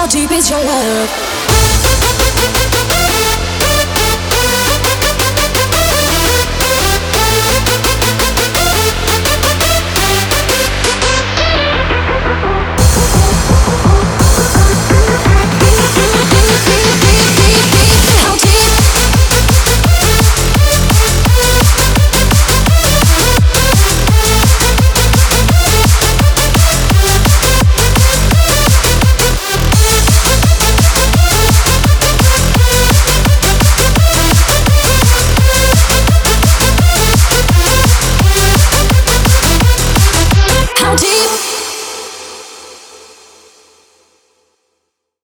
How deep is your love?